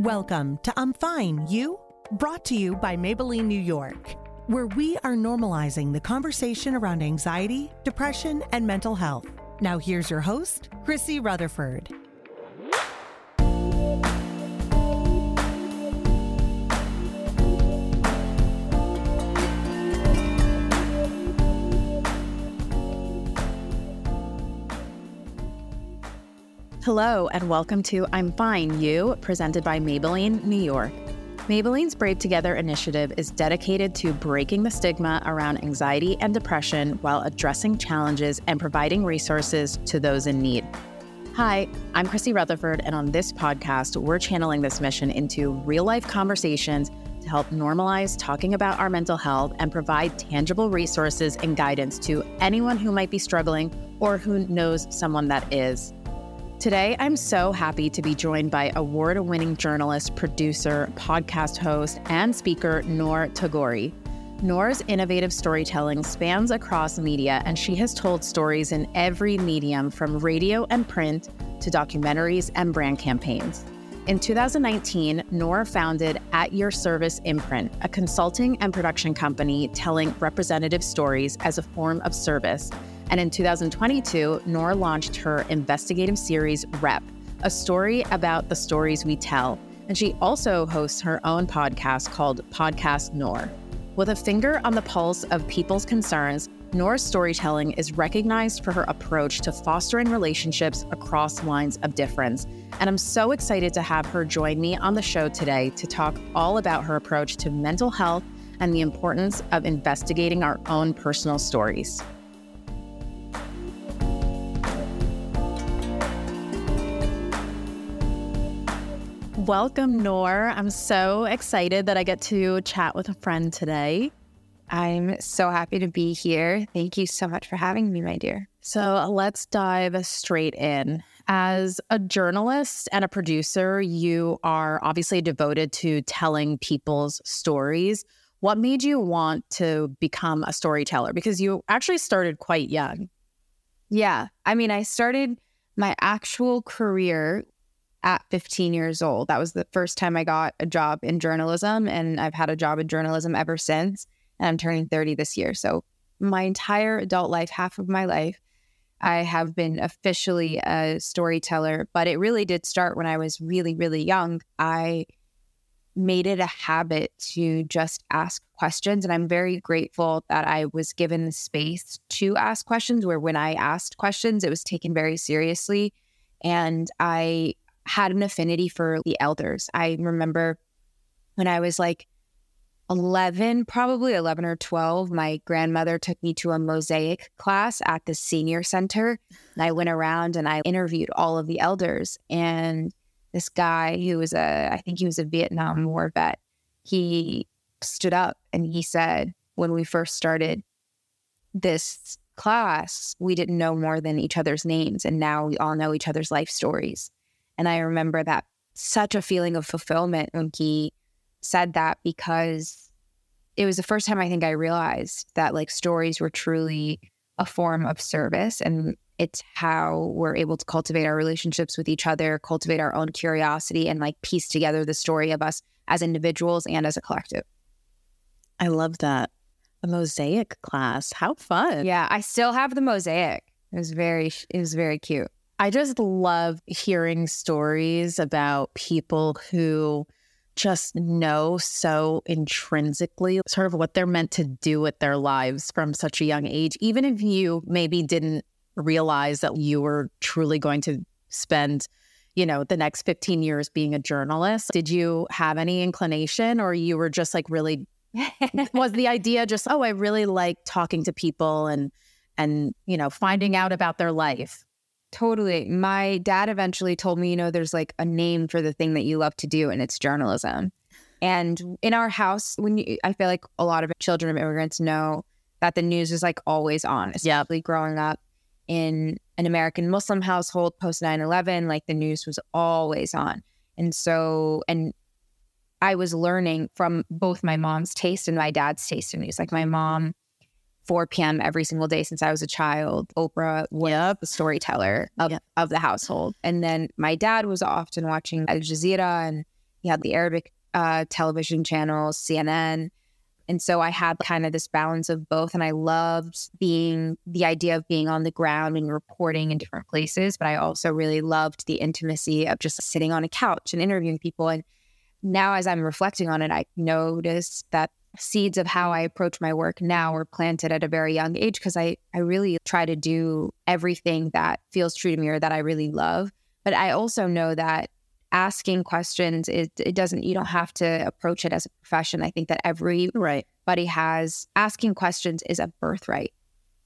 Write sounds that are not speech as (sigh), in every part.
Welcome to I'm Fine, You, brought to you by Maybelline New York, where we are normalizing the conversation around anxiety, depression, and mental health. Now, here's your host, Chrissy Rutherford. Hello, and welcome to I'm Fine You, presented by Maybelline New York. Maybelline's Brave Together initiative is dedicated to breaking the stigma around anxiety and depression while addressing challenges and providing resources to those in need. Hi, I'm Chrissy Rutherford, and on this podcast, we're channeling this mission into real life conversations to help normalize talking about our mental health and provide tangible resources and guidance to anyone who might be struggling or who knows someone that is. Today, I'm so happy to be joined by award winning journalist, producer, podcast host, and speaker Noor Tagouri. Noor's innovative storytelling spans across media, and she has told stories in every medium from radio and print to documentaries and brand campaigns. In 2019, Noor founded At Your Service Imprint, a consulting and production company telling representative stories as a form of service and in 2022, Noor launched her investigative series, Rep, a story about the stories we tell. And she also hosts her own podcast called Podcast Noor. With a finger on the pulse of people's concerns, Noor's storytelling is recognized for her approach to fostering relationships across lines of difference. And I'm so excited to have her join me on the show today to talk all about her approach to mental health and the importance of investigating our own personal stories. Welcome, Noor. I'm so excited that I get to chat with a friend today. I'm so happy to be here. Thank you so much for having me, my dear. So let's dive straight in. As a journalist and a producer, you are obviously devoted to telling people's stories. What made you want to become a storyteller? Because you actually started quite young. Yeah. I mean, I started my actual career at 15 years old. That was the first time I got a job in journalism, and I've had a job in journalism ever since. And I'm turning 30 this year. So, my entire adult life, half of my life, I have been officially a storyteller, but it really did start when I was really, really young. I made it a habit to just ask questions. And I'm very grateful that I was given the space to ask questions, where when I asked questions, it was taken very seriously. And I had an affinity for the elders. I remember when I was like 11, probably 11 or 12, my grandmother took me to a mosaic class at the senior center. And I went around and I interviewed all of the elders. And this guy who was a, I think he was a Vietnam War vet, he stood up and he said, when we first started this class, we didn't know more than each other's names. And now we all know each other's life stories. And I remember that such a feeling of fulfillment when he said that because it was the first time I think I realized that like stories were truly a form of service and it's how we're able to cultivate our relationships with each other, cultivate our own curiosity and like piece together the story of us as individuals and as a collective. I love that. The mosaic class. How fun. Yeah, I still have the mosaic. It was very it was very cute. I just love hearing stories about people who just know so intrinsically sort of what they're meant to do with their lives from such a young age, even if you maybe didn't realize that you were truly going to spend you know the next 15 years being a journalist. Did you have any inclination or you were just like really (laughs) was the idea just oh i really like talking to people and and you know finding out about their life Totally. My dad eventually told me, you know, there's like a name for the thing that you love to do, and it's journalism. And in our house, when you, I feel like a lot of children of immigrants know that the news is like always on, especially yep. growing up in an American Muslim household post 9 11, like the news was always on. And so, and I was learning from both my mom's taste and my dad's taste in news. Like my mom 4 p.m. every single day since I was a child. Oprah was yep. the storyteller of, yep. of the household. And then my dad was often watching Al Jazeera and he had the Arabic uh, television channels, CNN. And so I had kind of this balance of both. And I loved being the idea of being on the ground and reporting in different places. But I also really loved the intimacy of just sitting on a couch and interviewing people. And now, as I'm reflecting on it, I notice that seeds of how I approach my work now were planted at a very young age because I, I really try to do everything that feels true to me or that I really love. But I also know that asking questions it, it doesn't you don't have to approach it as a profession i think that everybody right. has asking questions is a birthright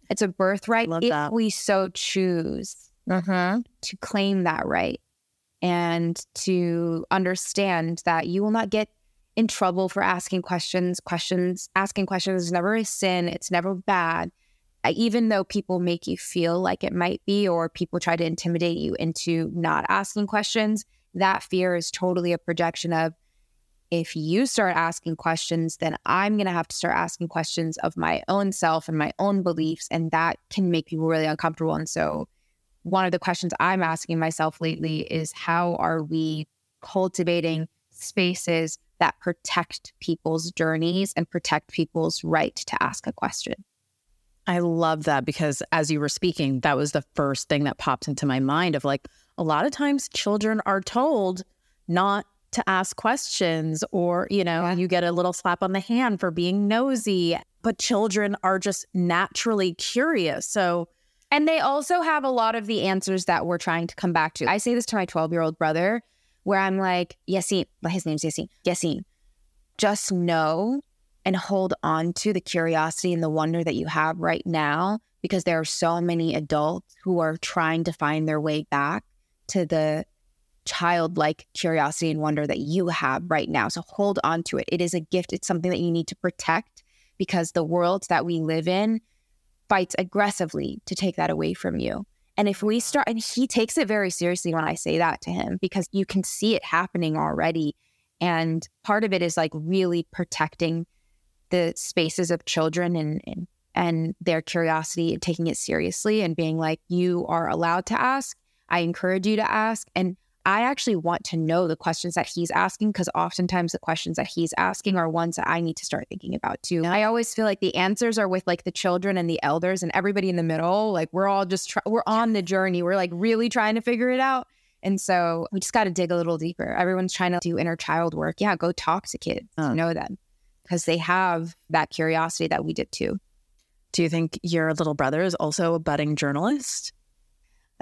it's a birthright Love if that. we so choose Mm-hmm. to claim that right and to understand that you will not get in trouble for asking questions. Questions asking questions is never a sin it's never bad. Even though people make you feel like it might be or people try to intimidate you into not asking questions that fear is totally a projection of if you start asking questions then i'm going to have to start asking questions of my own self and my own beliefs and that can make people really uncomfortable. And so one of the questions I'm asking myself lately is how are we cultivating spaces that protect people's journeys and protect people's right to ask a question? I love that because as you were speaking, that was the first thing that popped into my mind of like, a lot of times children are told not to ask questions, or, you know, Yeah. you get a little slap on the hand for being nosy, but children are just naturally curious. So, And they also have a lot of the answers that we're trying to come back to. I say this to my 12 year old brother, where I'm like, Yassine, but his name's Yassine, Yassine, just know and hold on to the curiosity and the wonder that you have right now, because there are so many adults who are trying to find their way back to the childlike curiosity and wonder that you have right now. So hold on to it. It is a gift, it's something that you need to protect because the world that we live in fights aggressively to take that away from you. And if we start, and he takes it very seriously when I say that to him because you can see it happening already. And part of it is like really protecting the spaces of children and, and and their curiosity and taking it seriously and being like, you are allowed to ask. I encourage you to ask. And I actually want to know the questions that he's asking because oftentimes the questions that he's asking are ones that I need to start thinking about too. I always feel like the answers are with like the children and the elders and everybody in the middle. Like we're all just try- we're on the journey. We're like really trying to figure it out. And so we just got to dig a little deeper. Everyone's trying to do inner child work. Yeah, go talk to kids, Oh. know them because they have that curiosity that we did too. do you think your little brother is also a budding journalist?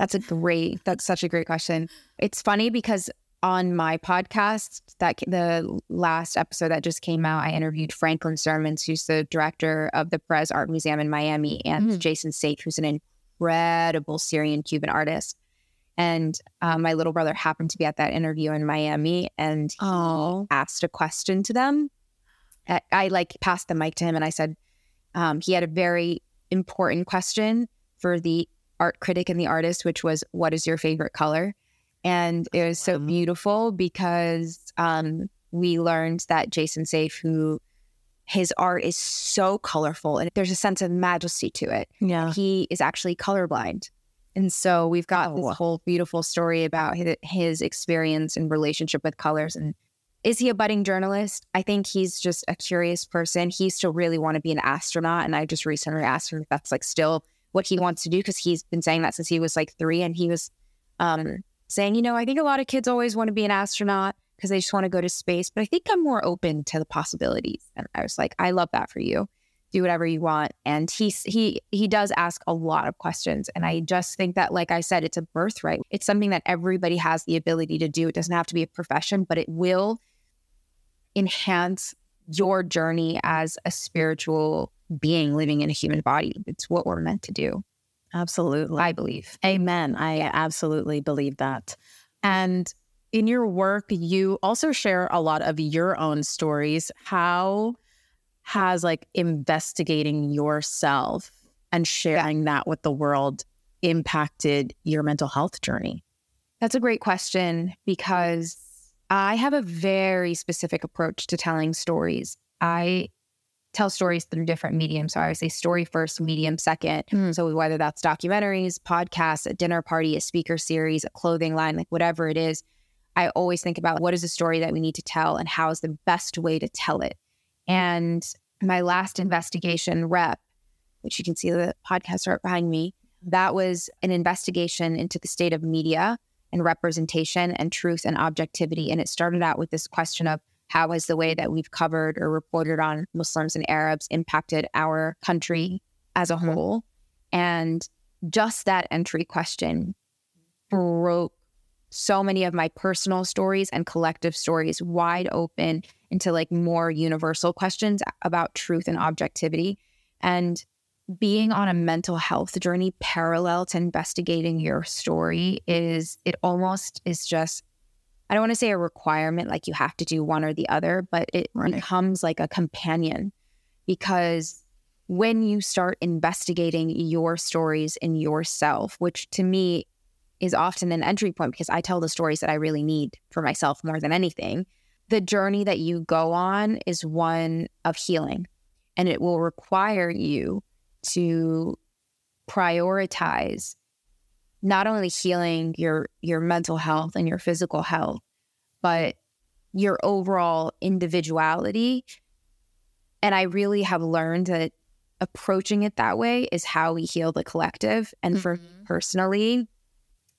That's a great. That's such a great question. It's funny because on my podcast, that the last episode that just came out, I interviewed Franklin Sirmans, who's the director of the Perez Art Museum in Miami, and Mhm. Jason Seife, who's an incredible Syrian Cuban artist. And uh, my little brother happened to be at that interview in Miami, and he Oh, asked a question to them. I, I like passed the mic to him and I said, um, he had a very important question for the art critic and the artist, which was, What is your favorite color? And it was so beautiful because um, we learned that Jason Seife, who his art is so colorful and there's a sense of majesty to it yeah. he is actually colorblind. And so we've got Oh. this whole beautiful story about his, experience and relationship with colors. And is he a budding journalist? I think he's just a curious person. He still really want to be an astronaut. And I just recently asked him if that's like still what he wants to do because he's been saying that since he was like three. And he was um, saying, you know, I think a lot of kids always want to be an astronaut because they just want to go to space. But I think I'm more open to the possibilities. And I was like, I love that for you do whatever you want and he he he does ask a lot of questions and i just think that like i said it's a birthright it's something that everybody has the ability to do it doesn't have to be a profession but it will enhance your journey as a spiritual being living in a human body it's what we're meant to do Absolutely. i believe Amen. I absolutely believe that. And in your work, you also share a lot of your own stories. How has like investigating yourself and sharing that with the world impacted your mental health journey? That's a great question because I have a very specific approach to telling stories. I tell stories through different mediums. So I would say story first, medium second. Mm. So whether that's documentaries, podcasts, a dinner party, a speaker series, a clothing line, like whatever it is, I always think about what is the story that we need to tell and how is the best way to tell it. And my last investigation rep, which you can see the podcast art behind me, that was an investigation into the state of media and representation and truth and objectivity. And it started out with this question of how has the way that we've covered or reported on Muslims and Arabs impacted our country as a mm-hmm. whole? And just that entry question broke so many of my personal stories and collective stories wide open into like more universal questions about truth and objectivity. And being on a mental health journey parallel to investigating your story is, it almost is just, I don't want to say a requirement, like you have to do one or the other, but it right. becomes like a companion because when you start investigating your stories in yourself, which to me is often an entry point because I tell the stories that I really need for myself more than anything. The journey that you go on is one of healing, and it will require you to prioritize not only healing your your mental health and your physical health, but your overall individuality. And I really have learned that approaching it that way is how we heal the collective. And mm-hmm. for personally,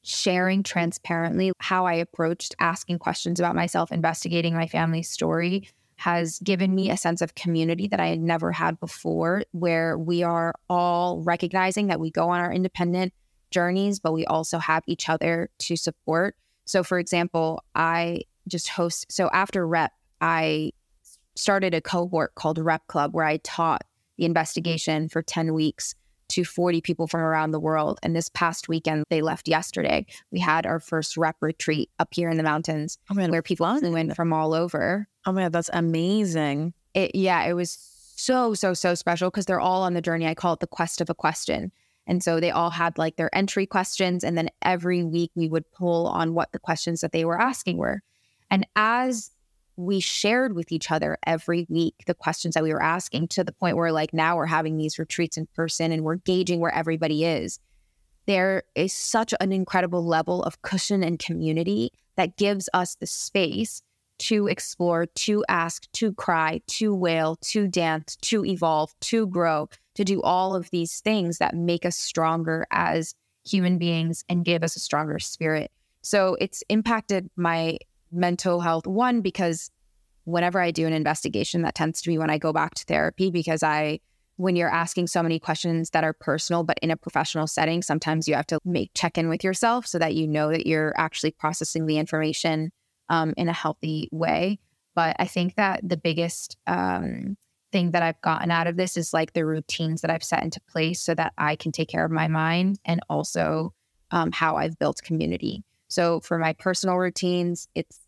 sharing transparently how I approached asking questions about myself, investigating my family's story has given me a sense of community that I had never had before, where we are all recognizing that we go on our independent journeys, but we also have each other to support. So, for example, I just host, so after rep, I started a cohort called Rep Club where I taught the investigation for 10 weeks to 40 people from around the world. And this past weekend, they left yesterday. We had our first rep retreat up here in the mountains oh, man, where people flew in from all over. Oh man, that's amazing. It, yeah, it was so, so, so special because they're all on the journey. I call it the quest of a question. And so they all had like their entry questions. And then every week we would pull on what the questions that they were asking were. And as we shared with each other every week the questions that we were asking to the point where like now we're having these retreats in person and we're gauging where everybody is. There is such an incredible level of cushion and community that gives us the space to explore to ask to cry to wail to dance to evolve to grow to do all of these things that make us stronger as human beings and give us a stronger spirit. So it's impacted my mental health. One, because whenever I do an investigation, that tends to be when I go back to therapy because I, when you're asking so many questions that are personal, but in a professional setting, sometimes you have to make check in with yourself so that you know that you're actually processing the information um, in a healthy way. But I think that the biggest um, thing that I've gotten out of this is like the routines that I've set into place so that I can take care of my mind and also um, how I've built community. So for my personal routines, it's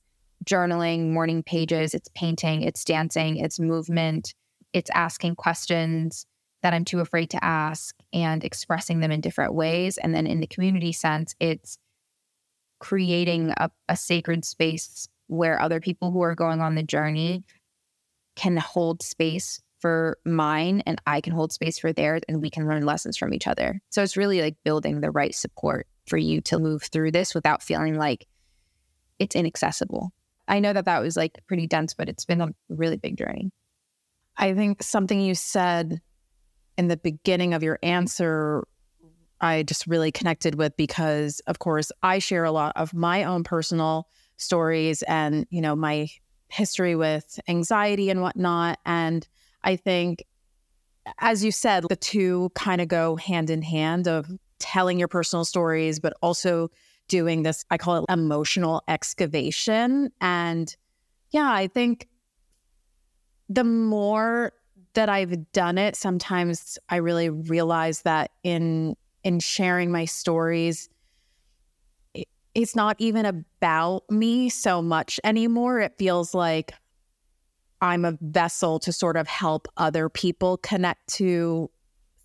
journaling, morning pages, it's painting, it's dancing, it's movement, it's asking questions that I'm too afraid to ask and expressing them in different ways. And then in the community sense, it's creating a, a sacred space where other people who are going on the journey can hold space for mine and I can hold space for theirs and we can learn lessons from each other. So it's really like building the right support for you to move through this without feeling like it's inaccessible. I know that that was like pretty dense, but it's been a really big journey. I think something you said in the beginning of your answer, I just really connected with because, of course, I share a lot of my own personal stories and, you know, my history with anxiety and whatnot. And I think, as you said, the two kind of go hand in hand of telling your personal stories, but also doing this, I call it emotional excavation. And yeah, I think the more that I've done it, sometimes I really realize that in in sharing my stories, it, it's not even about me so much anymore. It feels like I'm a vessel to sort of help other people connect to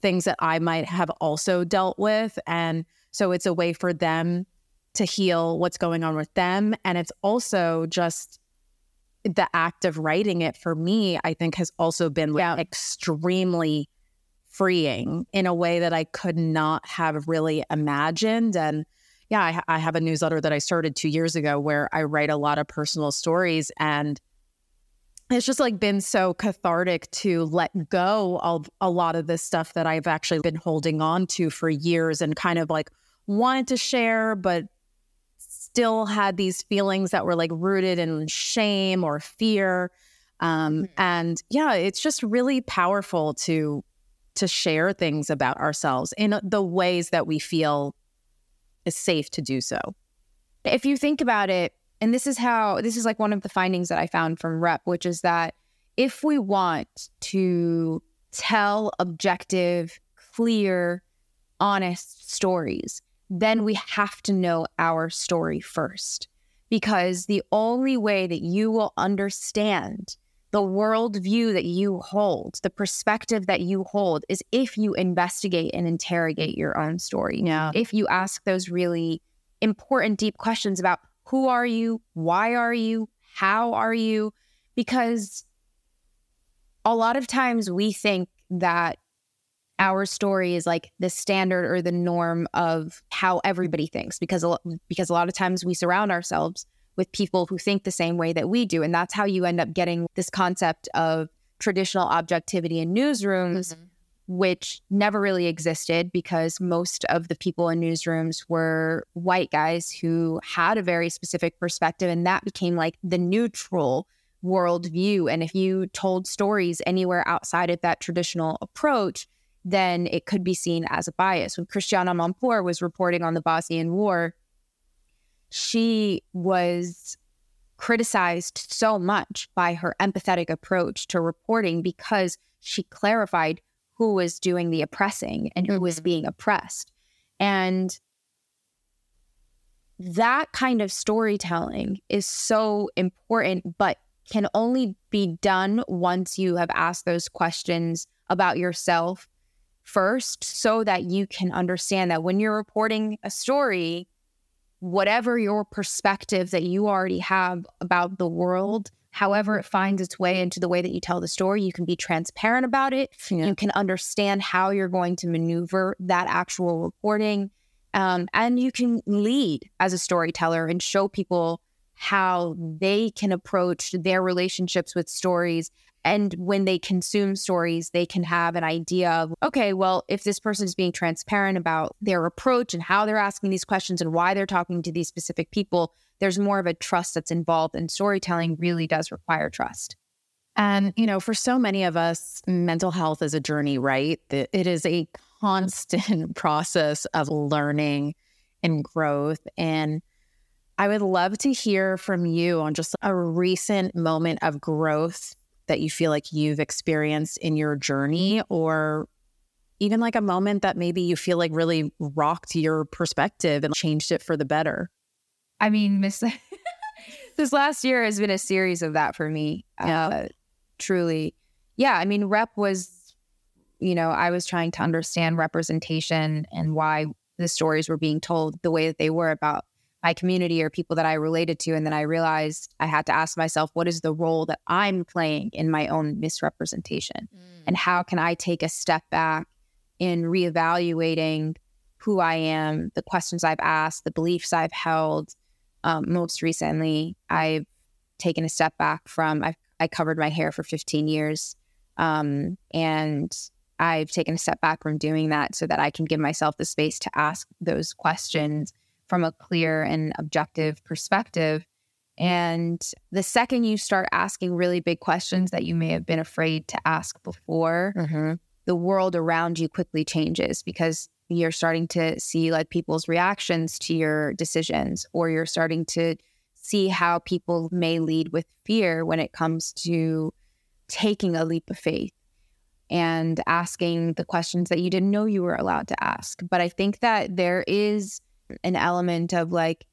things that I might have also dealt with. And so it's a way for them to heal what's going on with them. And it's also just the act of writing it for me, I think has also been yeah. extremely freeing in a way that I could not have really imagined. And, yeah, I, I have a newsletter that I started two years ago where I write a lot of personal stories and it's just like been so cathartic to let go of a lot of this stuff that I've actually been holding on to for years and kind of like wanted to share, but still had these feelings that were like rooted in shame or fear. Um, mm-hmm. And yeah, it's just really powerful to to share things about ourselves in the ways that we feel is safe to do so. If you think about it, and this is how this is like one of the findings that I found from rep, which is that if we want to tell objective, clear, honest stories, then we have to know our story first. Because the only way that you will understand the worldview that you hold, the perspective that you hold, is if you investigate and interrogate your own story. Yeah. If you ask those really important, deep questions about who are you? Why are you? How are you? Because a lot of times we think that our story is like the standard or the norm of how everybody thinks because a, because a lot of times we surround ourselves with people who think the same way that we do. And that's how you end up getting this concept of traditional objectivity in newsrooms, mm-hmm. which never really existed because most of the people in newsrooms were white guys who had a very specific perspective. And that became like the neutral worldview. And if you told stories anywhere outside of that traditional approach, then it could be seen as a bias. When Christiane Amanpour was reporting on the Bosnian War, she was criticized so much by her empathetic approach to reporting because she clarified who was doing the oppressing and who mm-hmm. was being oppressed. And that kind of storytelling is so important, but can only be done once you have asked those questions about yourself first, so that you can understand that when you're reporting a story, whatever your perspective that you already have about the world, however it finds its way into the way that you tell the story, you can be transparent about it. Yeah. You can understand how you're going to maneuver that actual reporting. Um, and you can lead as a storyteller and show people how they can approach their relationships with stories and when they consume stories, they can have an idea of, okay, well, if this person is being transparent about their approach and how they're asking these questions and why they're talking to these specific people, there's more of a trust that's involved. And storytelling really does require trust. And, you know, for so many of us, mental health is a journey, right? It is a constant (laughs) process of learning and growth. And I would love to hear from you on just a recent moment of growth that you feel like you've experienced in your journey or even like a moment that maybe you feel like really rocked your perspective and changed it for the better? I mean, Miss (laughs) this last year has been a series of that for me. Yeah. Uh, truly. Yeah. I mean, rep was, you know, I was trying to understand representation and why the stories were being told the way that they were about my community or people that I related to. And then I realized I had to ask myself, what is the role that I'm playing in my own misrepresentation? Mm. And how can I take a step back in reevaluating who I am, the questions I've asked, the beliefs I've held. Um, most recently, I've taken a step back from, I've, I covered my hair for 15 years. Um, and I've taken a step back from doing that so that I can give myself the space to ask those questions from a clear and objective perspective. And the second you start asking really big questions that you may have been afraid to ask before, mm-hmm. the world around you quickly changes because you're starting to see like people's reactions to your decisions, or you're starting to see how people may lead with fear when it comes to taking a leap of faith and asking the questions that you didn't know you were allowed to ask. But I think that there is an element of like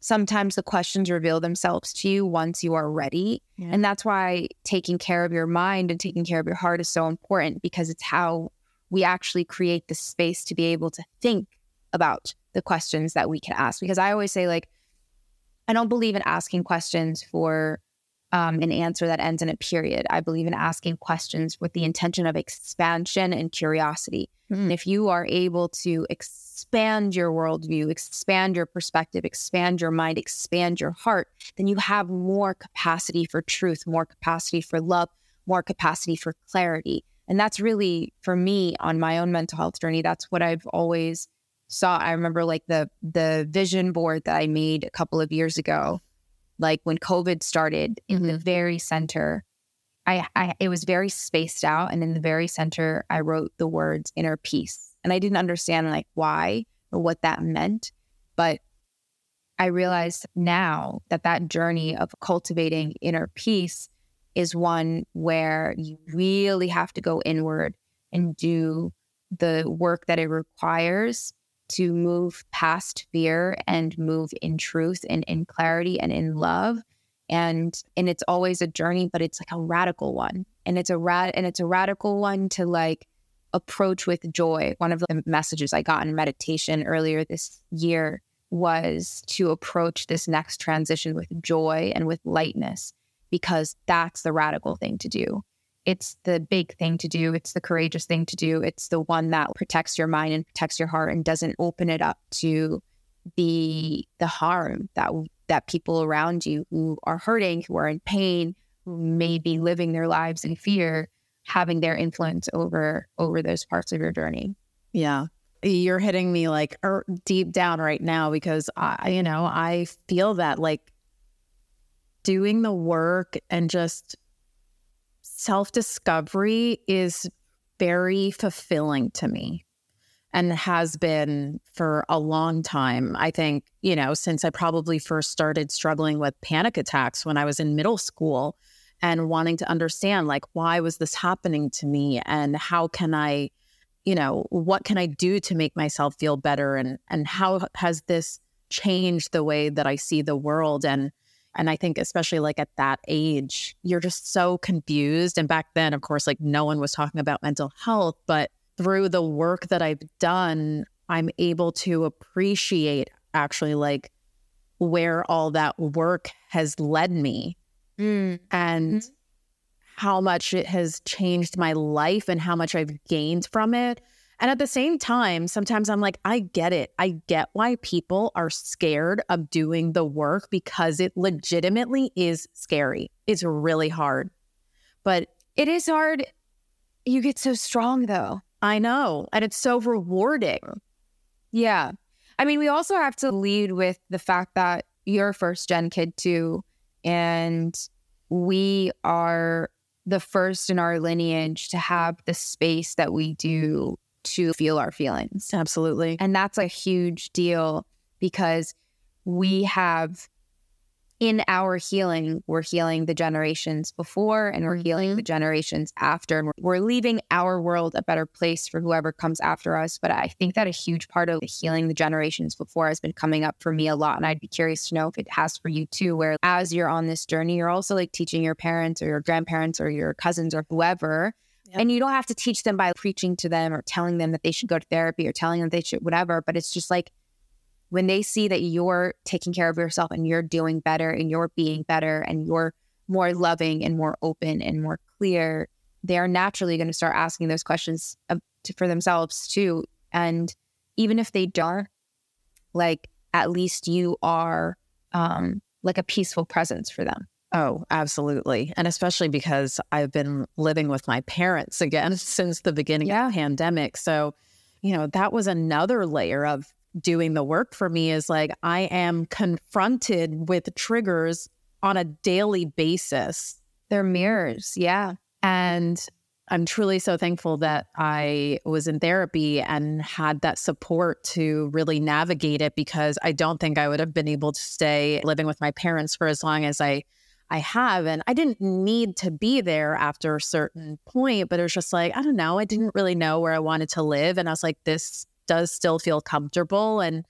sometimes the questions reveal themselves to you once you are ready. Yeah. And that's why taking care of your mind and taking care of your heart is so important because it's how we actually create the space to be able to think about the questions that we can ask. Because I always say, like, I don't believe in asking questions for um, an answer that ends in a period. I believe in asking questions with the intention of expansion and curiosity. Mm-hmm. And if you are able to expand your worldview, expand your perspective, expand your mind, expand your heart, then you have more capacity for truth, more capacity for love, more capacity for clarity. And that's really for me on my own mental health journey. That's what I've always saw. I remember like the the vision board that I made a couple of years ago like when COVID started in mm-hmm. the very center, I, I it was very spaced out, and in the very center, I wrote the words inner peace, and I didn't understand like why or what that meant, but I realized now that that journey of cultivating inner peace is one where you really have to go inward and do the work that it requires to move past fear and move in truth and in clarity and in love. And and it's always a journey but it's like a radical one. And it's a rad and it's a radical one to like approach with joy. One of the messages i got in meditation earlier this year was to approach this next transition with joy and with lightness because that's the radical thing to do it's the big thing to do. It's the courageous thing to do. It's the one that protects your mind and protects your heart and doesn't open it up to the the harm that that people around you who are hurting, who are in pain, who may be living their lives in fear, having their influence over over those parts of your journey. Yeah. You're hitting me like er, deep down right now because I you know, I feel that like doing the work and just self discovery is very fulfilling to me and has been for a long time. I think, you know, since I probably first started struggling with panic attacks when I was in middle school and wanting to understand, like, why was this happening to me and how can I, you know, what can I do to make myself feel better and and how has this changed the way that I see the world and and I think, especially like at that age, you're just so confused. And back then, of course, like no one was talking about mental health. But through the work that I've done, I'm able to appreciate actually like where all that work has led me mm. and mm-hmm. how much it has changed my life and how much I've gained from it. And at the same time, sometimes I'm like, I get it. I get why people are scared of doing the work because it legitimately is scary. It's really hard. But it is hard. You get so strong though. I know. And it's so rewarding. Yeah. I mean, we also have to lead with the fact that you're a first gen kid too. And we are the first in our lineage to have the space that we do to feel our feelings. Absolutely. And that's a huge deal because we have in our healing, we're healing the generations before and we're healing mm-hmm. the generations after. And we're leaving our world a better place for whoever comes after us. But I think that a huge part of healing the generations before has been coming up for me a lot. And I'd be curious to know if it has for you too, where as you're on this journey, you're also like teaching your parents or your grandparents or your cousins or whoever Yep. And you don't have to teach them by preaching to them or telling them that they should go to therapy or telling them they should whatever, but it's just like when they see that you're taking care of yourself and you're doing better and you're being better and you're more loving and more open and more clear, they're naturally going to start asking those questions to, for themselves too. And even if they don't, like at least you are um, like a peaceful presence for them. Oh, absolutely. And especially because I've been living with my parents again (laughs) since the beginning yeah. of the pandemic. So, you know, that was another layer of doing the work for me is like I am confronted with triggers on a daily basis. They're mirrors. Yeah. And I'm truly so thankful that I was in therapy and had that support to really navigate it because I don't think I would have been able to stay living with my parents for as long as I I have. And I didn't need to be there after a certain point, but it was just like, I don't know. I didn't really know where I wanted to live. And I was like, this does still feel comfortable and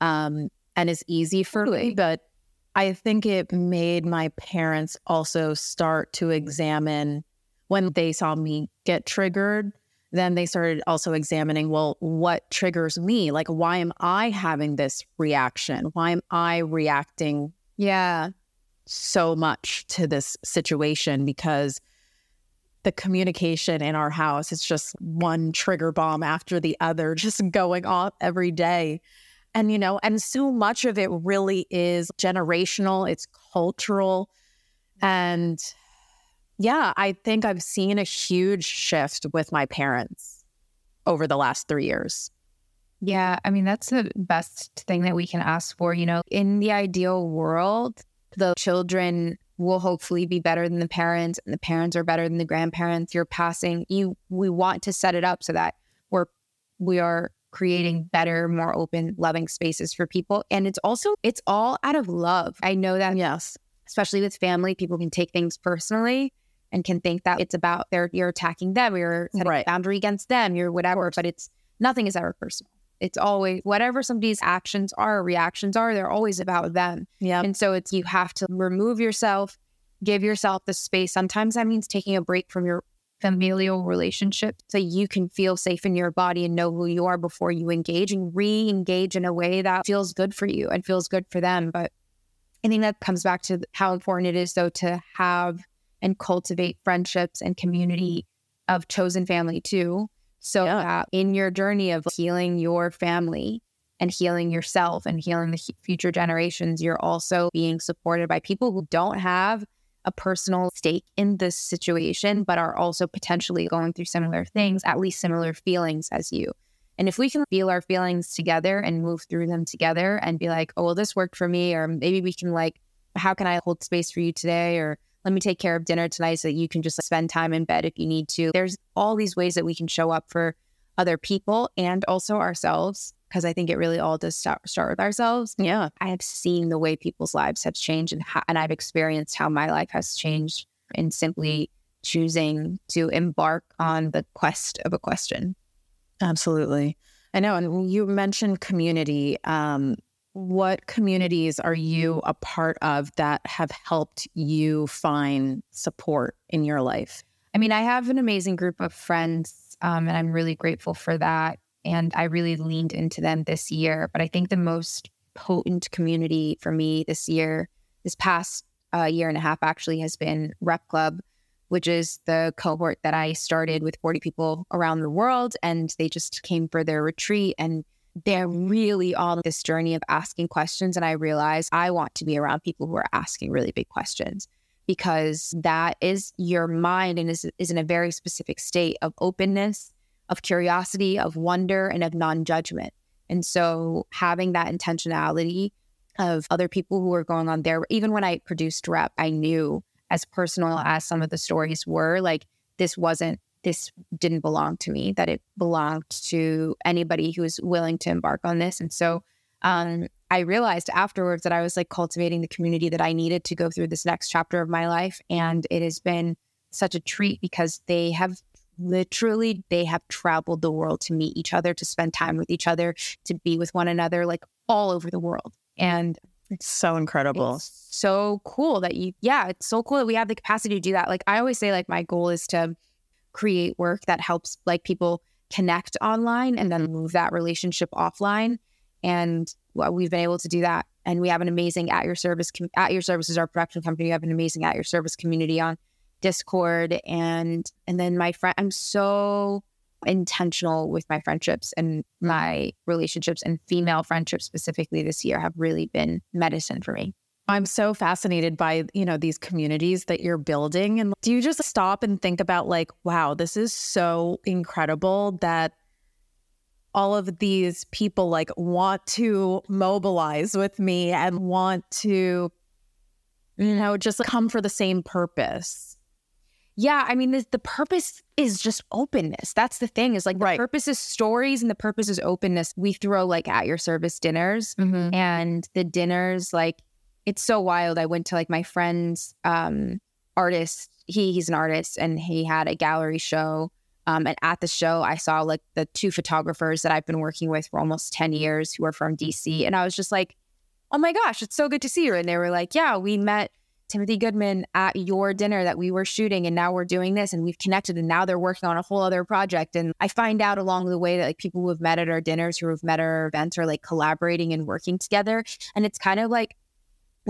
um and is easy for me. But I think it made my parents also start to examine when they saw me get triggered. Then they started also examining, well, what triggers me? Like, why am I having this reaction? Why am I reacting yeah so much to this situation because the communication in our house is just one trigger bomb after the other, (laughs) just going off every day. And, you know, and so much of it really is generational, it's cultural. And yeah, I think I've seen a huge shift with my parents over the last three years. Yeah, I mean, that's the best thing that we can ask for. You know, in the ideal world, the children will hopefully be better than the parents and the parents are better than the grandparents. You're passing you we want to set it up so that we're we are creating better more open loving spaces for people. And it's also it's all out of love. I know that yes. especially with family people can take things personally and can think that it's about their you're attacking them you're setting right. a boundary against them you're whatever but it's nothing is ever personal it's always whatever somebody's actions are, reactions are, they're always about them. Yeah. And so it's you have to remove yourself, give yourself the space. Sometimes that means taking a break from your familial relationship so you can feel safe in your body and know who you are before you engage and re-engage in a way that feels good for you and feels good for them. But I think that comes back to how important it is though to have and cultivate friendships and community of chosen family too so yeah. that in your journey of healing your family and healing yourself and healing the future generations, you're also being supported by people who don't have a personal stake in this situation, but are also potentially going through similar things, at least similar feelings as you. And if we can feel our feelings together and move through them together and be like, oh, well, this worked for me, or maybe we can like, how can I hold space for you today? Or let me take care of dinner tonight so that you can just spend time in bed if you need to. There's all these ways that we can show up for other people and also ourselves because I think it really all does start, start with ourselves. Yeah. I have seen the way people's lives have changed and, and I've experienced how my life has changed in simply choosing to embark on the quest of a question. Absolutely. I know. And you mentioned community. Um, what communities are you a part of that have helped you find support in your life? I mean, I have an amazing group of friends, um, and I'm really grateful for that. And I really leaned into them this year. But I think the most potent community for me this year, this past uh, year and a half, actually, has been Rep Club, which is the cohort that I started with 40 people around the world. And they just came for their retreat. And they're really on this journey of asking questions. And I realized I want to be around people who are asking really big questions because that is your mind and is, is in a very specific state of openness, of curiosity, of wonder, and of non judgment. And so having that intentionality of other people who are going on there, even when I produced Rep, I knew as personal as some of the stories were, like this wasn't this didn't belong to me, that it belonged to anybody who was willing to embark on this. And so um, I realized afterwards that I was like cultivating the community that I needed to go through this next chapter of my life. And it has been such a treat because they have literally they have traveled the world to meet each other to spend time with each other to be with one another like all over the world and it's so incredible it's so cool that you yeah it's so cool that we have the capacity to do that like i always say like my goal is to create work that helps like people connect online and then move that relationship offline. And well, we've been able to do that. And we have an amazing at your service, at your service is our production company. We have an amazing at your service community on Discord. And, and then my friend, I'm so intentional with my friendships and my relationships and female friendships specifically this year have really been medicine for me. I'm so fascinated by, you know, these communities that you're building. And do you just stop and think about, like, wow, this is so incredible that all of these people like want to mobilize with me and want to, you know, just come for the same purpose? Yeah, I mean, the, the purpose is just openness. That's the thing is like the right. purpose is stories and the purpose is openness. We throw like at your service dinners mm-hmm. and the dinners, like, it's so wild. I went to like my friend's um, artist. He he's an artist and he had a gallery show. Um, and at the show, I saw like the two photographers that I've been working with for almost 10 years who are from DC. And I was just like, oh my gosh, it's so good to see you. And they were like, yeah, we met Timothy Goodman at your dinner that we were shooting and now we're doing this and we've connected and now they're working on a whole other project. And I find out along the way that like people who have met at our dinners, who have met at our events are like collaborating and working together. And it's kind of like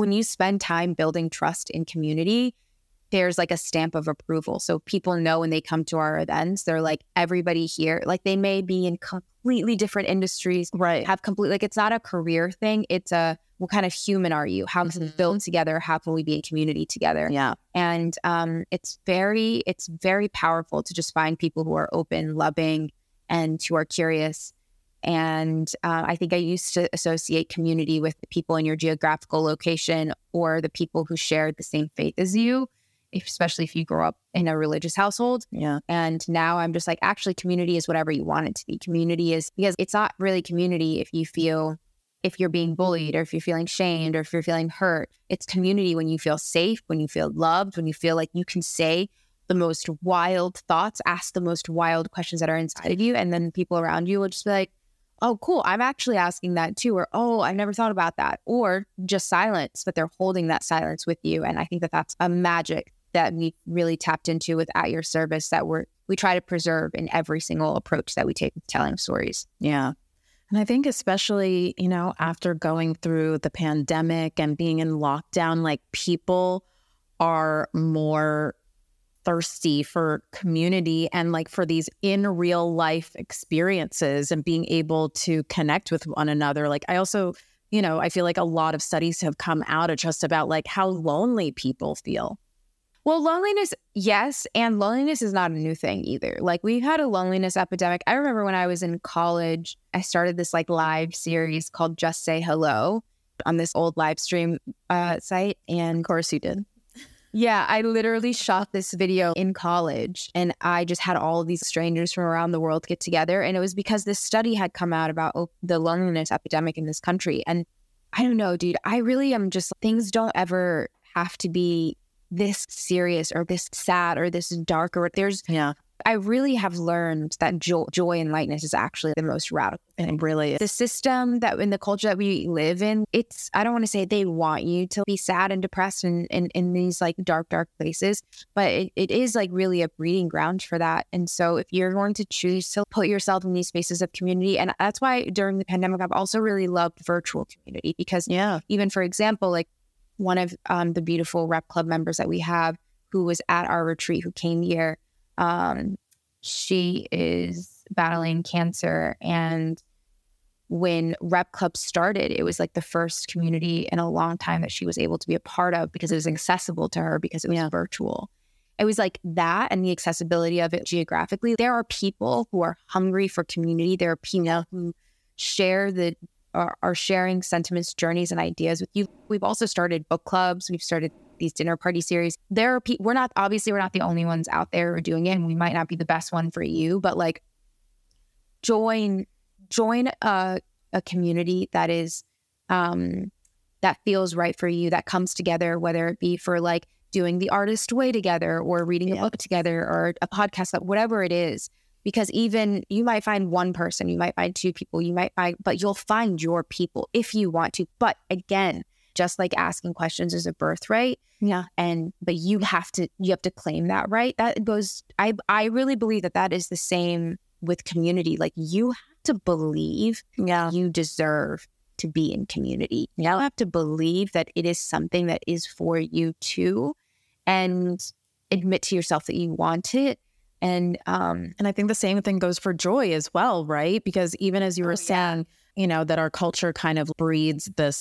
when you spend time building trust in community, there's like a stamp of approval. So people know when they come to our events, they're like, everybody here, like they may be in completely different industries, right? Have complete, like it's not a career thing. It's a, what kind of human are you? How can we build together? How can we be in community together? Yeah. And um, it's very, it's very powerful to just find people who are open, loving, and who are curious. And uh, I think I used to associate community with the people in your geographical location or the people who shared the same faith as you, especially if you grow up in a religious household. Yeah. And now I'm just like, actually, community is whatever you want it to be. Community is because it's not really community if you feel, if you're being bullied or if you're feeling shamed or if you're feeling hurt. It's community when you feel safe, when you feel loved, when you feel like you can say the most wild thoughts, ask the most wild questions that are inside of you. And then people around you will just be like, oh, cool, I'm actually asking that too. Or, oh, I've never thought about that. Or just silence, but they're holding that silence with you. And I think that that's a magic that we really tapped into with At Your Service that we're, we try to preserve in every single approach that we take with telling stories. Yeah. And I think, especially, you know, after going through the pandemic and being in lockdown, like people are more thirsty for community and like for these in real life experiences and being able to connect with one another. Like, I also, you know, I feel like a lot of studies have come out of just about like how lonely people feel. Well, loneliness, yes. And loneliness is not a new thing either. Like we've had a loneliness epidemic. I remember when I was in college, I started this like live series called Just Say Hello on this old live stream uh, site. And Of course, you did. Yeah, I literally shot this video in college and I just had all these strangers from around the world get together. And it was because this study had come out about oh, the loneliness epidemic in this country. And I don't know, dude, I really am just, things don't ever have to be this serious or this sad or this dark or there's, Yeah. I really have learned that joy, joy and lightness is actually the most radical It really is. the system that in the culture that we live in, it's I don't want to say they want you to be sad and depressed and in, in, these like dark, dark places, but it, it is like really a breeding ground for that. And so if you're going to choose to put yourself in these spaces of community, and that's why during the pandemic I've also really loved virtual community because Yeah. even for example, like one of um, the beautiful rep club members that we have who was at our retreat who came here, um, she is battling cancer and when Rep Club started, it was like the first community in a long time that she was able to be a part of because it was accessible to her because it was Yeah. virtual. It was like that and the accessibility of it geographically. There are people who are hungry for community. There are people who share the are, are sharing sentiments, journeys, and ideas with you. We've also started book clubs. We've started these dinner party series. There are people. We're not obviously we're not the only ones out there who are doing it, and we might not be the best one for you, but like join join a, a community that is um that feels right for you that comes together whether it be for like doing the artist way together or reading Yeah. a book together or a podcast that whatever it is because even you might find one person you might find two people you might find but you'll find your people if you want to but again just like asking questions is a birthright Yeah. and but you have to you have to claim that right that goes i i really believe that that is the same with community like you have to believe Yeah. you deserve to be in community you have to believe that it is something that is for you too and admit to yourself that you want it and um And I think the same thing goes for joy as well, right? Because even as you were Oh, yeah. saying, you know, that our culture kind of breeds this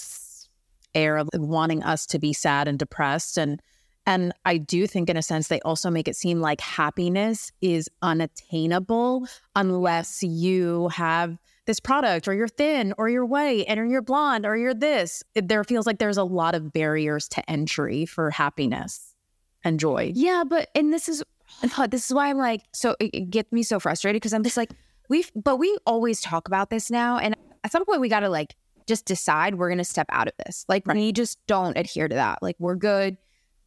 air of wanting us to be sad and depressed and and I do think in a sense they also make it seem like happiness is unattainable unless you have this product or you're thin or you're white and you're blonde or you're this. It, there feels like there's a lot of barriers to entry for happiness and joy. Yeah, but and this is this is why I'm like so it, it gets me so frustrated because I'm just like we've but we always talk about this now and at some point we got to like just decide we're going to step out of this. Like we just don't adhere to that. Like we're good.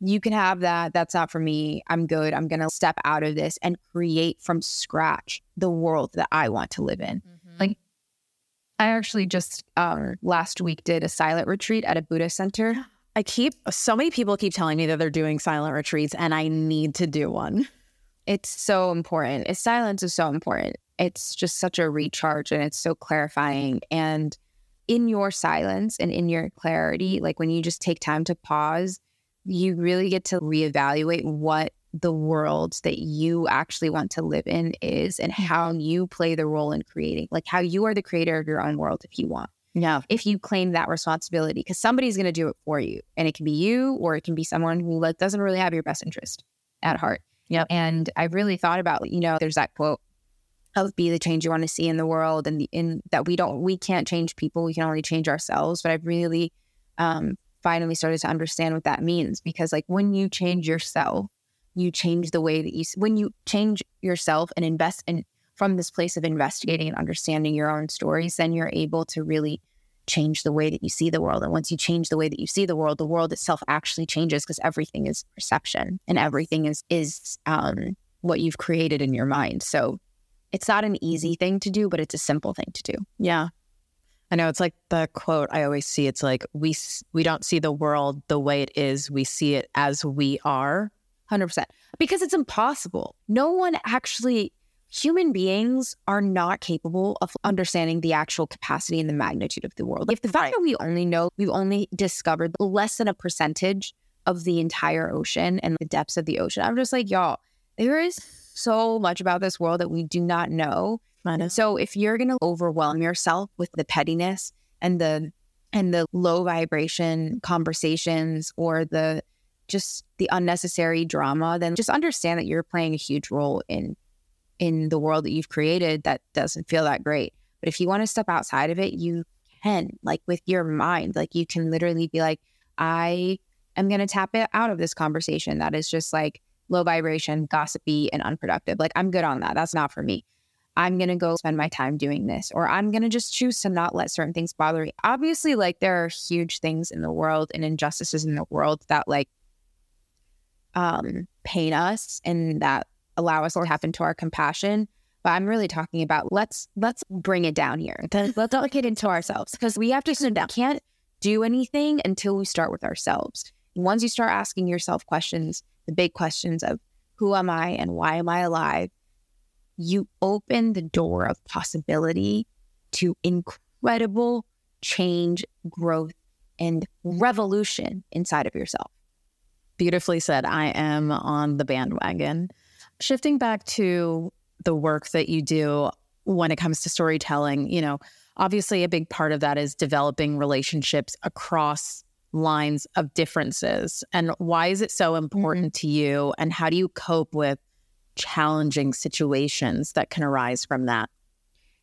You can have that. That's not for me. I'm good. I'm going to step out of this and create from scratch the world that I want to live in. Like I actually just um last week did a silent retreat at a Buddhist center. (gasps) I keep so many people keep telling me that they're doing silent retreats and I need to do one. It's so important. It's, silence is so important. It's just such a recharge and it's so clarifying. And in your silence and in your clarity, mm-hmm. like when you just take time to pause, you really get to reevaluate what the world that you actually want to live in is and mm-hmm. how you play the role in creating, like how you are the creator of your own world if you want. Yeah. If you claim that responsibility, because somebody's going to do it for you, and it can be you or it can be someone who like doesn't really have your best interest at heart. Yep. And I've really thought about, you know, there's that quote of be the change you want to see in the world and in that we don't we can't change people we can only change ourselves but i've really um finally started to understand what that means because like when you change yourself you change the way that you when you change yourself and invest in from this place of investigating and understanding your own stories then you're able to really change the way that you see the world. And once you change the way that you see the world the world itself actually changes because everything is perception and everything is is um what you've created in your mind. So it's not an easy thing to do, but it's a simple thing to do. Yeah. I know it's like the quote I always see. It's like we we don't see the world the way it is. We see it as we are. 100%. Because it's impossible. No one actually human beings are not capable of understanding the actual capacity and the magnitude of the world. If the fact Right. that we only know we've only discovered less than a percentage of the entire ocean and the depths of the ocean, I'm just like, y'all, there is so much about this world that we do not know. And so if you're going to overwhelm yourself with the pettiness and the and the low vibration conversations or the just the unnecessary drama, then just understand that you're playing a huge role in in the world that you've created that doesn't feel that great. But if you want to step outside of it, you can, like with your mind, like you can literally be like, I am going to tap it out of this conversation that is just like low vibration, gossipy, and unproductive. Like, I'm good on that. That's not for me. I'm going to go spend my time doing this, or I'm going to just choose to not let certain things bother me. Obviously, like, there are huge things in the world and injustices in the world that, like, um, pain us and that allow us to tap into our compassion. But I'm really talking about let's let's bring it down here. (laughs) Let's not get into ourselves because we have to sit down. Can't do anything until we start with ourselves. Once you start asking yourself questions, the big questions of who am I and why am I alive, you open the door of possibility to incredible change, growth, and revolution inside of yourself. Beautifully said. I am on the bandwagon. Shifting back to the work that you do when it comes to storytelling, you know, obviously a big part of that is developing relationships across lines of differences. And why is it so important to you? And how do you cope with challenging situations that can arise from that?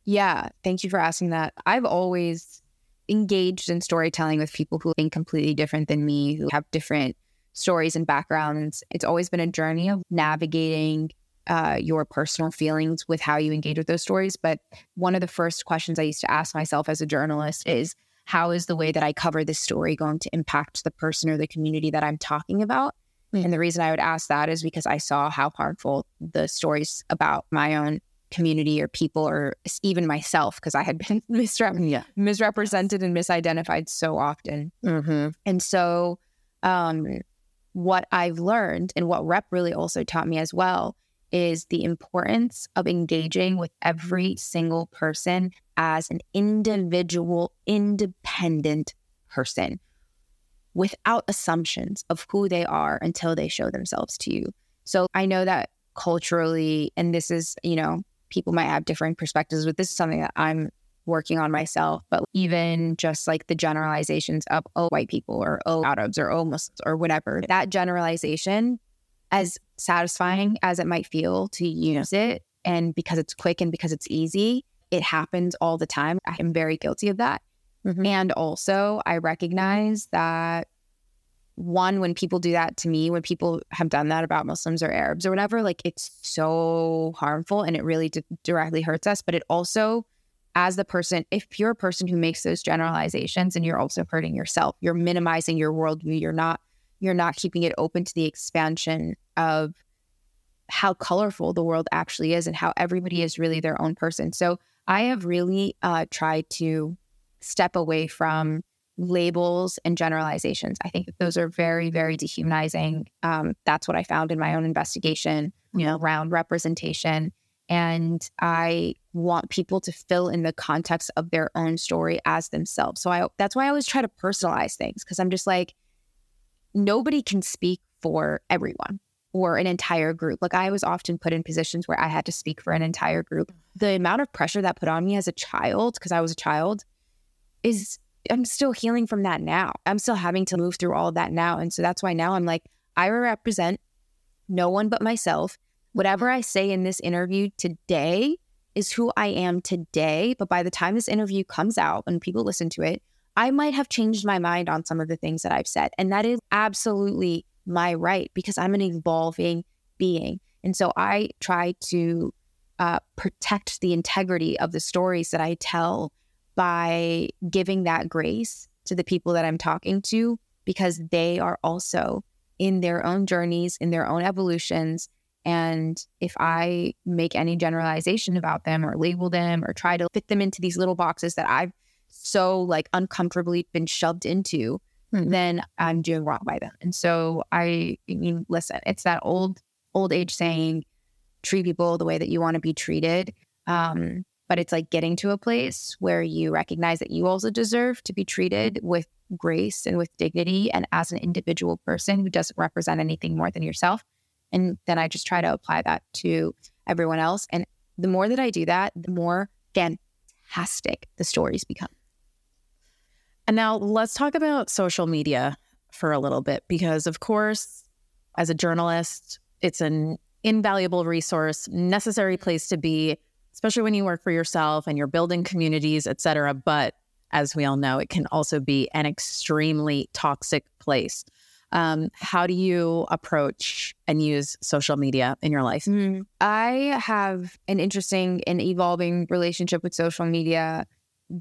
Yeah, thank you for asking that. I've always engaged in storytelling with people who think completely different than me, who have different stories and backgrounds. It's always been a journey of navigating uh, your personal feelings with how you engage with those stories. But one of the first questions I used to ask myself as a journalist is how is the way that I cover this story going to impact the person or the community that I'm talking about? Mm. And the reason I would ask that is because I saw how harmful the stories about my own community or people or even myself, because I had been (laughs) misrep- Yeah. misrepresented and misidentified so often. Mm-hmm. And so, um, what I've learned and what rep really also taught me as well is the importance of engaging with every mm-hmm. single person as an individual, independent person without assumptions of who they are until they show themselves to you. So I know that culturally, and this is, you know, people might have different perspectives, but this is something that I'm working on myself. But even just like the generalizations of, oh, white people or oh, Arabs or oh, Muslims or whatever, that generalization, as satisfying as it might feel to use it, and because it's quick and because it's easy, it happens all the time. I am very guilty of that. Mhm. And also, I recognize that one, when people do that to me, when people have done that about Muslims or Arabs or whatever, like it's so harmful and it really di- directly hurts us. But it also, as the person, if you're a person who makes those generalizations and you're also hurting yourself, you're minimizing your worldview. You're not, you're not keeping it open to the expansion of how colorful the world actually is and how everybody is really their own person. So I have really uh, tried to step away from labels and generalizations. I think that those are very, very dehumanizing. Um, that's what I found in my own investigation you know, around representation. And I want people to fill in the context of their own story as themselves. So I that's why I always try to personalize things because I'm just like, nobody can speak for everyone or an entire group. Like I was often put in positions where I had to speak for an entire group. Mm-hmm. The amount of pressure that put on me as a child, because I was a child, is I'm still healing from that now. I'm still having to move through all of that now. And so that's why now I'm like, I represent no one but myself. Whatever I say in this interview today is who I am today. But by the time this interview comes out and people listen to it, I might have changed my mind on some of the things that I've said. And that is absolutely my right because I'm an evolving being. And so I try to uh, protect the integrity of the stories that I tell by giving that grace to the people that I'm talking to because they are also in their own journeys, in their own evolutions. And if I make any generalization about them or label them or try to fit them into these little boxes that I've so like uncomfortably been shoved into, hmm. then I'm doing wrong by them. And so I, I mean, listen, it's that old, old age saying, treat people the way that you want to be treated. Um, but it's like getting to a place where you recognize that you also deserve to be treated with grace and with dignity and as an individual person who doesn't represent anything more than yourself. And then I just try to apply that to everyone else. And the more that I do that, the more fantastic the stories become. And now let's talk about social media for a little bit, because of course, as a journalist, it's an invaluable resource, necessary place to be especially when you work for yourself and you're building communities, et cetera. But as we all know, it can also be an extremely toxic place. Um, how do you approach and use social media in your life? Mm, I have an interesting and evolving relationship with social media.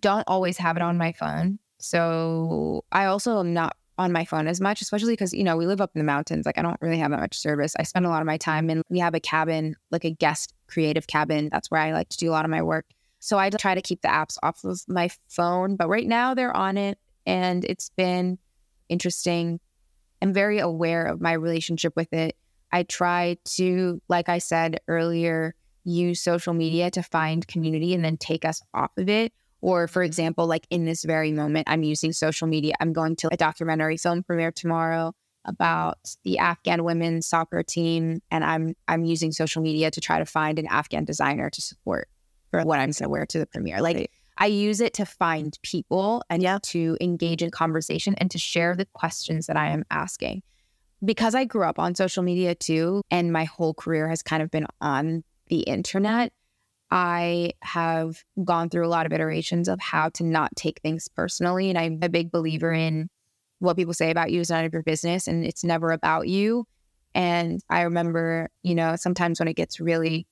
Don't always have it on my phone. So I also am not on my phone as much, especially because, you know, we live up in the mountains. Like I don't really have that much service. I spend a lot of my time and we have a cabin, like a guest creative cabin. That's where I like to do a lot of my work. So I try to keep the apps off of my phone, but right now they're on it and it's been interesting. I'm very aware of my relationship with it. I try to, like I said earlier, use social media to find community and then take us off of it or, for example, like in this very moment, I'm using social media. I'm going to a documentary film premiere tomorrow about the Afghan women's soccer team, and I'm I'm using social media to try to find an Afghan designer to support for what I'm going to wear to the premiere. Like right. I use it to find people and yeah. to engage in conversation and to share the questions that I am asking. Because I grew up on social media too, and my whole career has kind of been on the internet. I have gone through a lot of iterations of how to not take things personally. And I'm a big believer in what people say about you is none of your business and it's never about you. And I remember, you know, sometimes when it gets really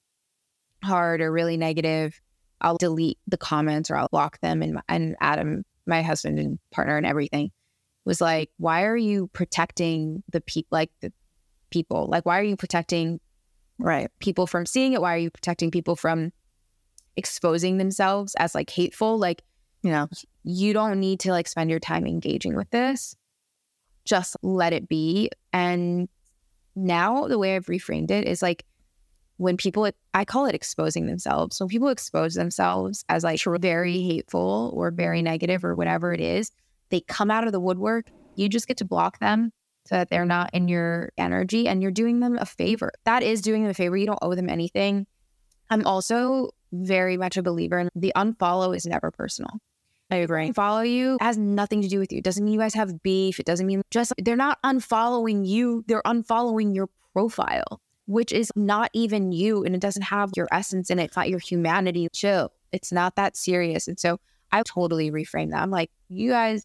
hard or really negative, I'll delete the comments or I'll block them. And, and Adam, my husband and partner and everything, was like, why are you protecting the people, like the people? Like, why are you protecting right people from seeing it? Why are you protecting people from exposing themselves as like hateful, like, you know, you don't need to like spend your time engaging with this. Just let it be. And now the way I've reframed it is like when people, I call it exposing themselves. When people expose themselves as like very hateful or very negative or whatever it is, they come out of the woodwork. You just get to block them so that they're not in your energy and you're doing them a favor. That is doing them a favor. You don't owe them anything. I'm also very much a believer in the unfollow is never personal. I agree. Follow you has nothing to do with you. It doesn't mean you guys have beef. It doesn't mean just they're not unfollowing you. They're unfollowing your profile, which is not even you and it doesn't have your essence in it. It's not your humanity. Chill. It's not that serious. And so I totally reframe that. I'm like, you guys,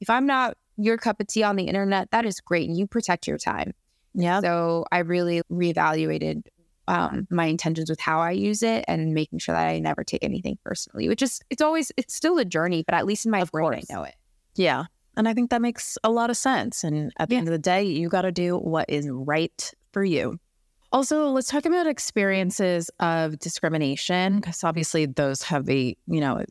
if I'm not your cup of tea on the internet, that is great. And you protect your time. Yeah. So I really reevaluated um, my intentions with how I use it and making sure that I never take anything personally, which is, it's always, it's still a journey, but at least in my of brain, course. I know it. Yeah. And I think that makes a lot of sense. And at the yeah. end of the day, you got to do what is right for you. Also, let's talk about experiences of discrimination, because obviously those have a, you know,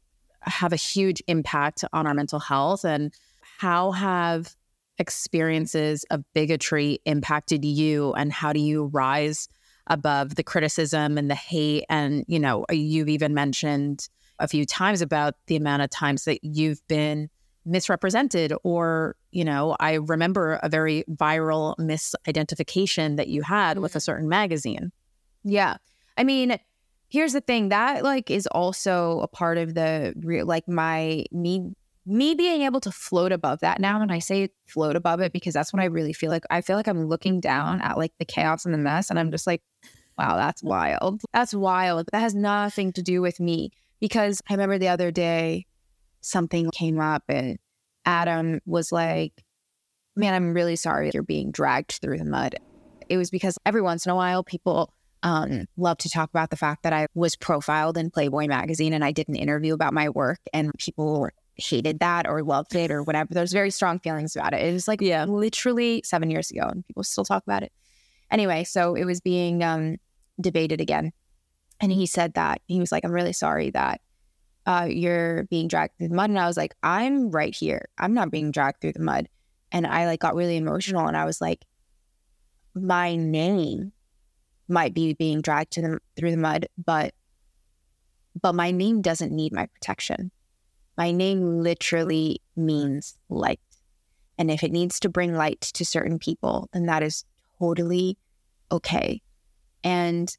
have a huge impact on our mental health. And how have experiences of bigotry impacted you? And how do you rise above the criticism and the hate. And, you know, you've even mentioned a few times about the amount of times that you've been misrepresented or you know i remember a very viral misidentification that you had with a mm-hmm. certain magazine yeah i mean here's the thing that like is also a part of the like my me me being able to float above that now and i say float above it because that's what i really feel like i feel like i'm looking down at like the chaos and the mess and i'm just like wow that's wild that's wild that has nothing to do with me because i remember the other day something came up and adam was like man i'm really sorry you're being dragged through the mud it was because every once in a while people um, love to talk about the fact that I was profiled in Playboy magazine and I did an interview about my work and people hated that or loved it or whatever. There's very strong feelings about it. It was like yeah, literally seven years ago and people still talk about it. Anyway, so it was being um, debated again. And he said that he was like, I'm really sorry that uh, you're being dragged through the mud. And I was like, I'm right here. I'm not being dragged through the mud. And I like got really emotional and I was like, my name might be being dragged to the, through the mud, but but my name doesn't need my protection. My name literally means light. And if it needs to bring light to certain people, then that is totally okay. And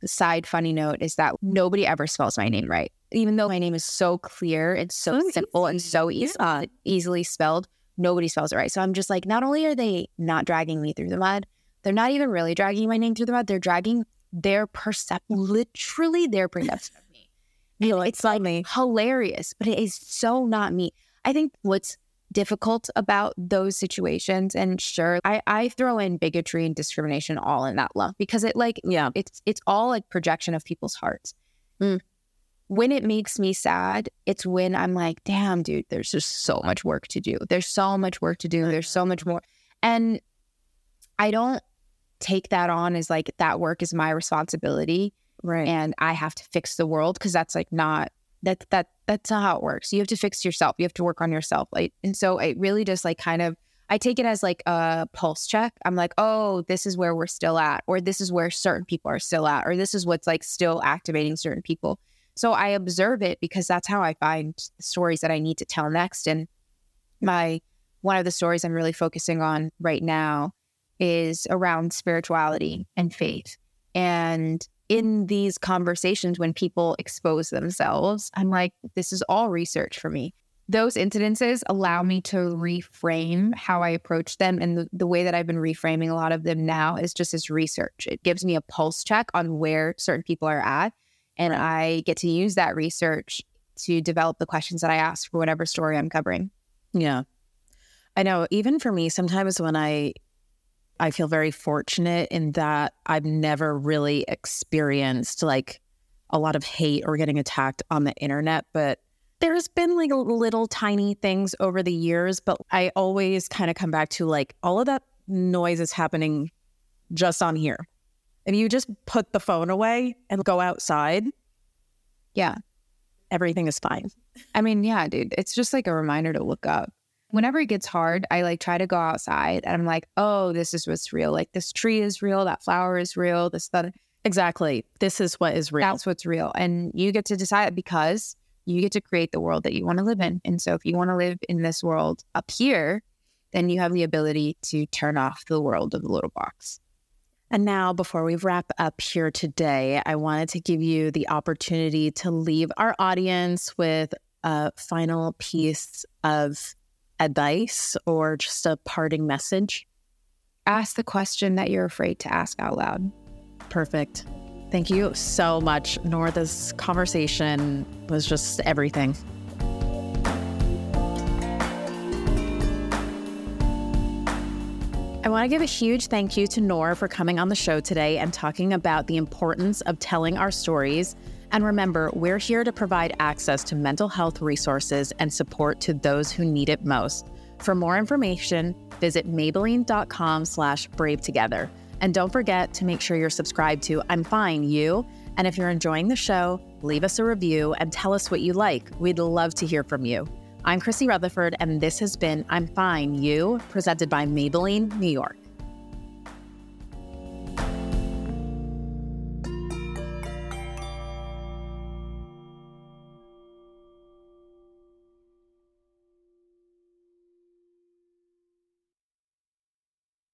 the side funny note is that nobody ever spells my name right. Even though my name is so clear and so oh, simple easy. and so easy, yeah. Uh, easily spelled, nobody spells it right. So I'm just like, not only are they not dragging me through the mud, they're not even really dragging my name through the mud. They're dragging their perception, literally their perception of me. (laughs) You know, it's like me. hilarious, but it is so not me. I think what's difficult about those situations, and sure, I, I throw in bigotry and discrimination all in that lump because it like, yeah, it's it's all like projection of people's hearts. Mm. When it makes me sad, it's when I'm like, damn, dude, there's just so much work to do. There's so much work to do. There's so much more. And I don't take that on as like that work is my responsibility. Right. And I have to fix the world because that's like not that that that's not how it works. You have to fix yourself. You have to work on yourself. Like and so it really just like kind of I take it as like a pulse check. I'm like, oh, this is where we're still at, or this is where certain people are still at, or this is what's like still activating certain people. So I observe it because that's how I find stories that I need to tell next. And my one of the stories I'm really focusing on right now is around spirituality and faith. And in these conversations, when people expose themselves, I'm like, this is all research for me. Those incidences allow me to reframe how I approach them. And the, the way that I've been reframing a lot of them now is just as research. It gives me a pulse check on where certain people are at. And I get to use that research to develop the questions that I ask for whatever story I'm covering. Yeah. I know, even for me, sometimes when I I feel very fortunate in that I've never really experienced like a lot of hate or getting attacked on the internet, but there's been like little tiny things over the years, but I always kind of come back to like all of that noise is happening just on here. If you just put the phone away and go outside, yeah, everything is fine. I mean, yeah, dude, it's just like a reminder to look up whenever it gets hard, I like try to go outside and I'm like, oh, this is what's real. Like this tree is real, that flower is real, this, that. Exactly. This is what is real. That's what's real. And you get to decide because you get to create the world that you want to live in. And so if you want to live in this world up here, then you have the ability to turn off the world of the little box. And now, before we wrap up here today, I wanted to give you the opportunity to leave our audience with a final piece of advice or just a parting message? Ask the question that you're afraid to ask out loud. Perfect. Thank you so much, Noor. This conversation was just everything. I want to give a huge thank you to Noor for coming on the show today and talking about the importance of telling our stories and remember, we're here to provide access to mental health resources and support to those who need it most. For more information, visit Maybelline.com slash brave together. And don't forget to make sure you're subscribed to I'm Fine You. And if you're enjoying the show, leave us a review and tell us what you like. We'd love to hear from you. I'm Chrissy Rutherford, and this has been I'm Fine You, presented by Maybelline New York.